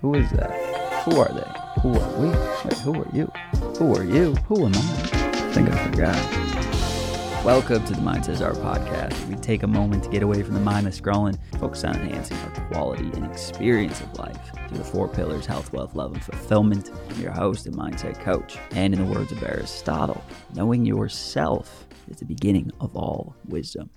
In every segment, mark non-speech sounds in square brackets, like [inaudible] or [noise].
Who is that? Who are they? Who are we? Wait, who are you? Who are you? Who am I? I think I forgot. Welcome to the Mindset Art podcast. We take a moment to get away from the mindless scrolling, focus on enhancing our quality and experience of life through the four pillars health, wealth, love, and fulfillment. I'm your host and mindset coach. And in the words of Aristotle, knowing yourself is the beginning of all wisdom.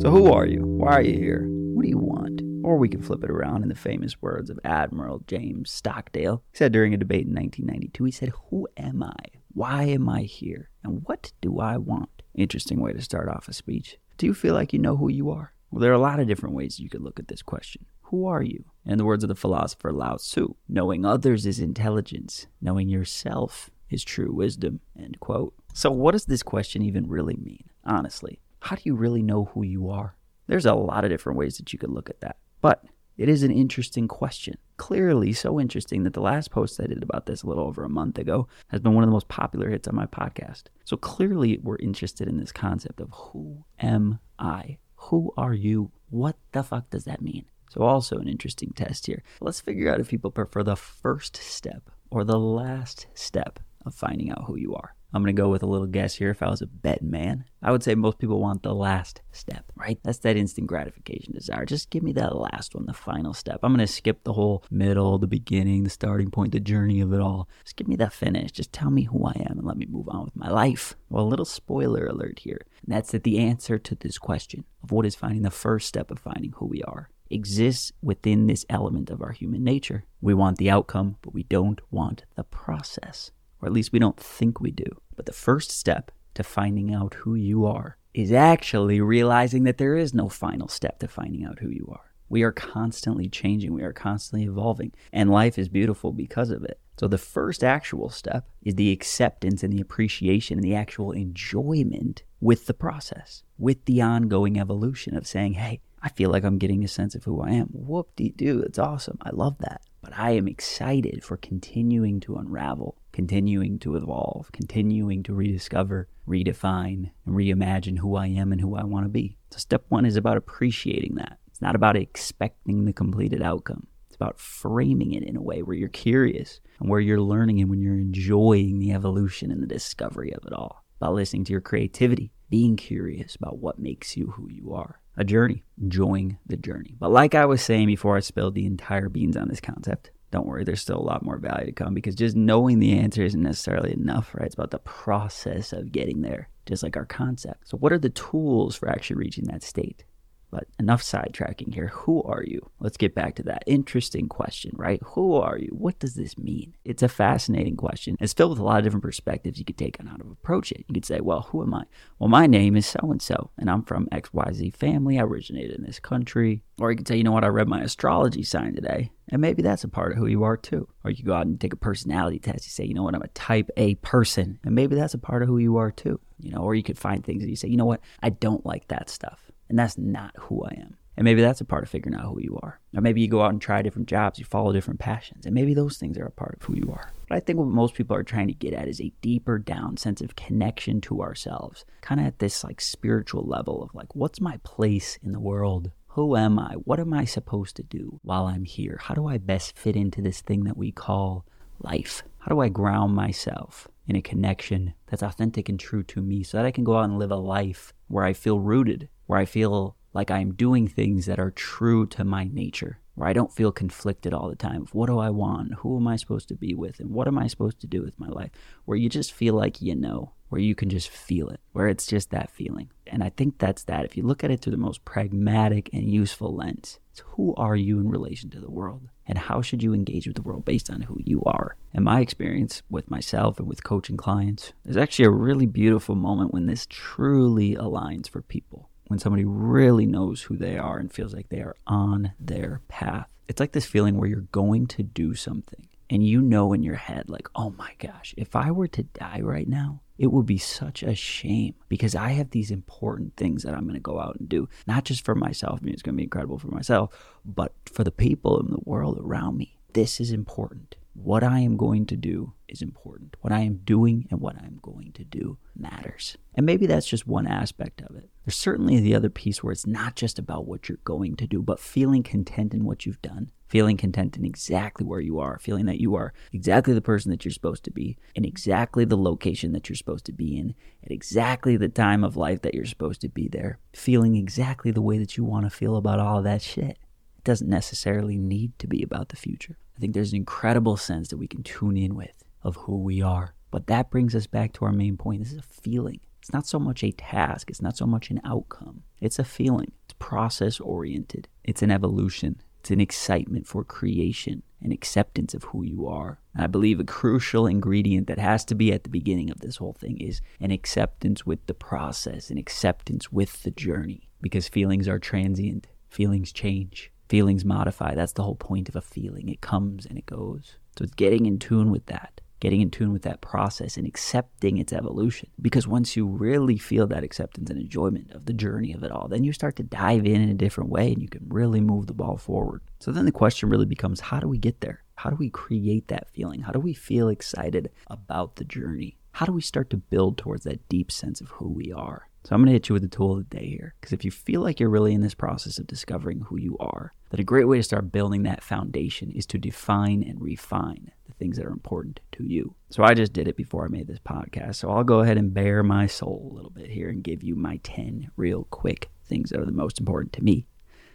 So, who are you? Why are you here? What do you want? Or we can flip it around in the famous words of Admiral James Stockdale. He said during a debate in 1992, he said, Who am I? Why am I here? And what do I want? Interesting way to start off a speech. Do you feel like you know who you are? Well, there are a lot of different ways you could look at this question. Who are you? In the words of the philosopher Lao Tzu, knowing others is intelligence, knowing yourself is true wisdom. End quote. So, what does this question even really mean? Honestly, how do you really know who you are? There's a lot of different ways that you could look at that. But it is an interesting question. Clearly, so interesting that the last post I did about this a little over a month ago has been one of the most popular hits on my podcast. So clearly, we're interested in this concept of who am I? Who are you? What the fuck does that mean? So, also an interesting test here. Let's figure out if people prefer the first step or the last step of finding out who you are. I'm going to go with a little guess here. If I was a bet man, I would say most people want the last step, right? That's that instant gratification desire. Just give me that last one, the final step. I'm going to skip the whole middle, the beginning, the starting point, the journey of it all. Just give me that finish. Just tell me who I am and let me move on with my life. Well, a little spoiler alert here. And that's that the answer to this question of what is finding the first step of finding who we are exists within this element of our human nature. We want the outcome, but we don't want the process or at least we don't think we do. But the first step to finding out who you are is actually realizing that there is no final step to finding out who you are. We are constantly changing, we are constantly evolving, and life is beautiful because of it. So, the first actual step is the acceptance and the appreciation and the actual enjoyment with the process, with the ongoing evolution of saying, hey, I feel like I'm getting a sense of who I am. Whoop de doo, it's awesome. I love that. But I am excited for continuing to unravel, continuing to evolve, continuing to rediscover, redefine, and reimagine who I am and who I want to be. So, step one is about appreciating that. It's not about expecting the completed outcome. It's about framing it in a way where you're curious and where you're learning and when you're enjoying the evolution and the discovery of it all. About listening to your creativity, being curious about what makes you who you are a journey, enjoying the journey. But like I was saying before I spilled the entire beans on this concept, don't worry, there's still a lot more value to come because just knowing the answer isn't necessarily enough, right? It's about the process of getting there, just like our concept. So, what are the tools for actually reaching that state? But enough sidetracking here. Who are you? Let's get back to that interesting question, right? Who are you? What does this mean? It's a fascinating question. It's filled with a lot of different perspectives you could take on how to approach it. You could say, well, who am I? Well, my name is so and so, and I'm from XYZ family. I originated in this country. Or you could say, you know what? I read my astrology sign today. And maybe that's a part of who you are too. Or you go out and take a personality test. You say, you know what? I'm a type A person. And maybe that's a part of who you are too. You know, or you could find things that you say, you know what? I don't like that stuff. And that's not who I am. And maybe that's a part of figuring out who you are. Or maybe you go out and try different jobs, you follow different passions, and maybe those things are a part of who you are. But I think what most people are trying to get at is a deeper down sense of connection to ourselves, kind of at this like spiritual level of like, what's my place in the world? Who am I? What am I supposed to do while I'm here? How do I best fit into this thing that we call life? How do I ground myself in a connection that's authentic and true to me so that I can go out and live a life where I feel rooted where I feel like I'm doing things that are true to my nature, where I don't feel conflicted all the time what do I want, who am I supposed to be with, and what am I supposed to do with my life, where you just feel like you know, where you can just feel it, where it's just that feeling. And I think that's that. If you look at it through the most pragmatic and useful lens, it's who are you in relation to the world? And how should you engage with the world based on who you are? And my experience with myself and with coaching clients, there's actually a really beautiful moment when this truly aligns for people when somebody really knows who they are and feels like they are on their path. It's like this feeling where you're going to do something and you know in your head, like, oh my gosh, if I were to die right now, it would be such a shame because I have these important things that I'm going to go out and do, not just for myself. I mean, it's going to be incredible for myself, but for the people in the world around me. This is important. What I am going to do is important. What I am doing and what I'm going to do matters. And maybe that's just one aspect of it. There's certainly the other piece where it's not just about what you're going to do, but feeling content in what you've done, feeling content in exactly where you are, feeling that you are exactly the person that you're supposed to be, in exactly the location that you're supposed to be in, at exactly the time of life that you're supposed to be there, feeling exactly the way that you want to feel about all that shit. It doesn't necessarily need to be about the future. I think there's an incredible sense that we can tune in with of who we are. But that brings us back to our main point. This is a feeling. It's not so much a task, it's not so much an outcome. It's a feeling. It's process oriented. It's an evolution. It's an excitement for creation and acceptance of who you are. And I believe a crucial ingredient that has to be at the beginning of this whole thing is an acceptance with the process, an acceptance with the journey. Because feelings are transient, feelings change. Feelings modify. That's the whole point of a feeling. It comes and it goes. So it's getting in tune with that, getting in tune with that process and accepting its evolution. Because once you really feel that acceptance and enjoyment of the journey of it all, then you start to dive in in a different way and you can really move the ball forward. So then the question really becomes how do we get there? How do we create that feeling? How do we feel excited about the journey? How do we start to build towards that deep sense of who we are? So I'm going to hit you with the tool of the day here. Because if you feel like you're really in this process of discovering who you are, that a great way to start building that foundation is to define and refine the things that are important to you. So I just did it before I made this podcast. So I'll go ahead and bare my soul a little bit here and give you my 10 real quick things that are the most important to me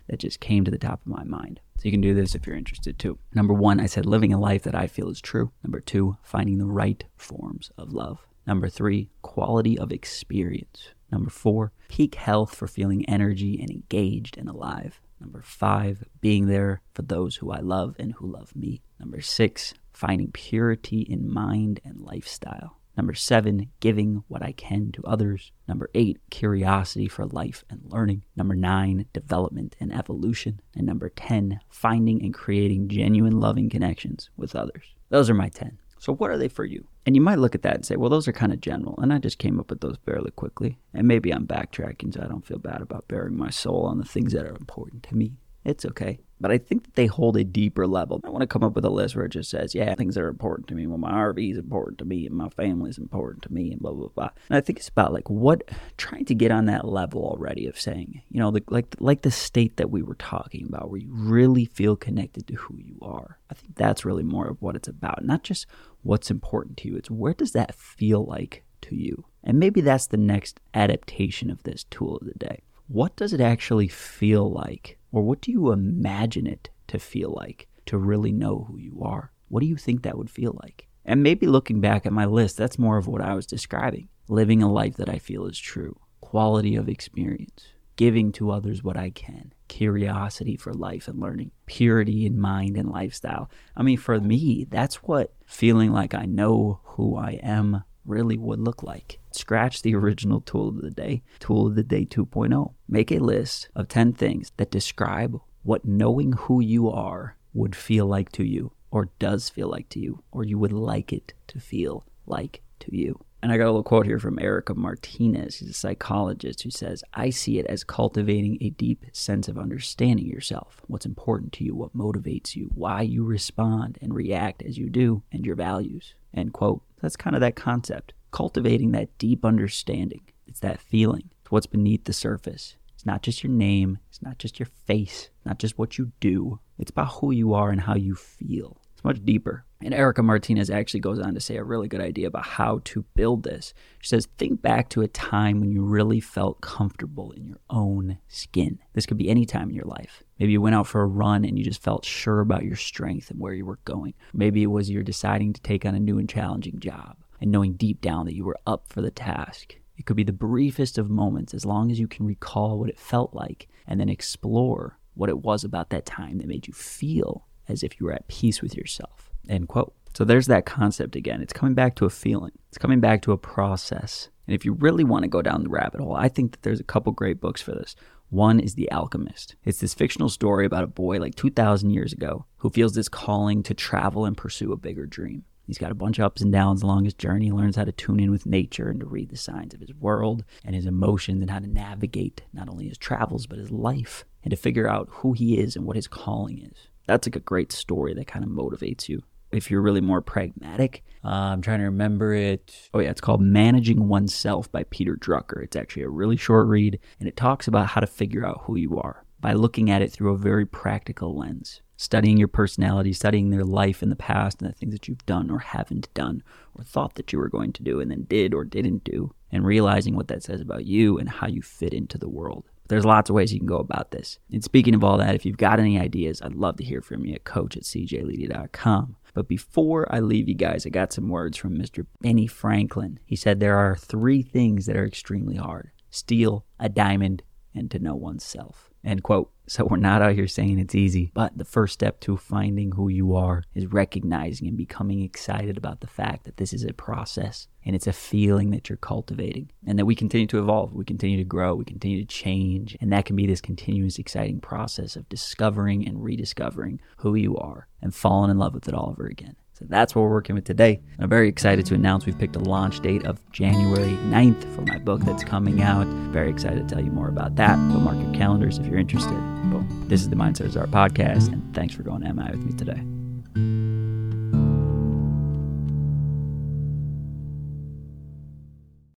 that just came to the top of my mind. So you can do this if you're interested too. Number one, I said living a life that I feel is true. Number two, finding the right forms of love. Number three, quality of experience. Number four, peak health for feeling energy and engaged and alive. Number five, being there for those who I love and who love me. Number six, finding purity in mind and lifestyle. Number seven, giving what I can to others. Number eight, curiosity for life and learning. Number nine, development and evolution. And number 10, finding and creating genuine loving connections with others. Those are my 10. So, what are they for you? And you might look at that and say, well, those are kind of general. And I just came up with those fairly quickly. And maybe I'm backtracking so I don't feel bad about bearing my soul on the things that are important to me. It's okay. But I think that they hold a deeper level. I want to come up with a list where it just says, yeah, things that are important to me. Well, my RV is important to me and my family is important to me and blah, blah, blah. And I think it's about like what, trying to get on that level already of saying, you know, the, like, like the state that we were talking about where you really feel connected to who you are. I think that's really more of what it's about. Not just what's important to you, it's where does that feel like to you? And maybe that's the next adaptation of this tool of the day. What does it actually feel like or what do you imagine it to feel like to really know who you are? What do you think that would feel like? And maybe looking back at my list, that's more of what I was describing living a life that I feel is true, quality of experience, giving to others what I can, curiosity for life and learning, purity in mind and lifestyle. I mean, for me, that's what feeling like I know who I am really would look like. Scratch the original tool of the day, tool of the day 2.0. Make a list of 10 things that describe what knowing who you are would feel like to you, or does feel like to you, or you would like it to feel like to you. And I got a little quote here from Erica Martinez. She's a psychologist who says, I see it as cultivating a deep sense of understanding yourself, what's important to you, what motivates you, why you respond and react as you do, and your values. End quote. That's kind of that concept. Cultivating that deep understanding. It's that feeling. It's what's beneath the surface. It's not just your name. It's not just your face. Not just what you do. It's about who you are and how you feel. It's much deeper. And Erica Martinez actually goes on to say a really good idea about how to build this. She says, Think back to a time when you really felt comfortable in your own skin. This could be any time in your life. Maybe you went out for a run and you just felt sure about your strength and where you were going. Maybe it was you're deciding to take on a new and challenging job and knowing deep down that you were up for the task. It could be the briefest of moments as long as you can recall what it felt like and then explore what it was about that time that made you feel as if you were at peace with yourself. End quote. So there's that concept again. It's coming back to a feeling, it's coming back to a process. And if you really want to go down the rabbit hole, I think that there's a couple great books for this. One is The Alchemist. It's this fictional story about a boy like 2,000 years ago who feels this calling to travel and pursue a bigger dream. He's got a bunch of ups and downs along his journey. He learns how to tune in with nature and to read the signs of his world and his emotions and how to navigate not only his travels, but his life and to figure out who he is and what his calling is. That's like a great story that kind of motivates you if you're really more pragmatic, uh, I'm trying to remember it. Oh, yeah, it's called Managing Oneself by Peter Drucker. It's actually a really short read, and it talks about how to figure out who you are by looking at it through a very practical lens. Studying your personality, studying their life in the past and the things that you've done or haven't done or thought that you were going to do and then did or didn't do, and realizing what that says about you and how you fit into the world. There's lots of ways you can go about this. And speaking of all that, if you've got any ideas, I'd love to hear from you at coach at cjledy.com. But before I leave you guys, I got some words from Mr. Benny Franklin. He said there are three things that are extremely hard steel, a diamond, and to know oneself. End quote. [laughs] So we're not out here saying it's easy, but the first step to finding who you are is recognizing and becoming excited about the fact that this is a process and it's a feeling that you're cultivating and that we continue to evolve, we continue to grow, we continue to change, and that can be this continuous exciting process of discovering and rediscovering who you are and falling in love with it all over again. So that's what we're working with today. And I'm very excited to announce we've picked a launch date of January 9th for my book that's coming out. Very excited to tell you more about that. Go mark your calendars if you're interested. Boom. This is the Mindset is Art podcast, and thanks for going MI with me today.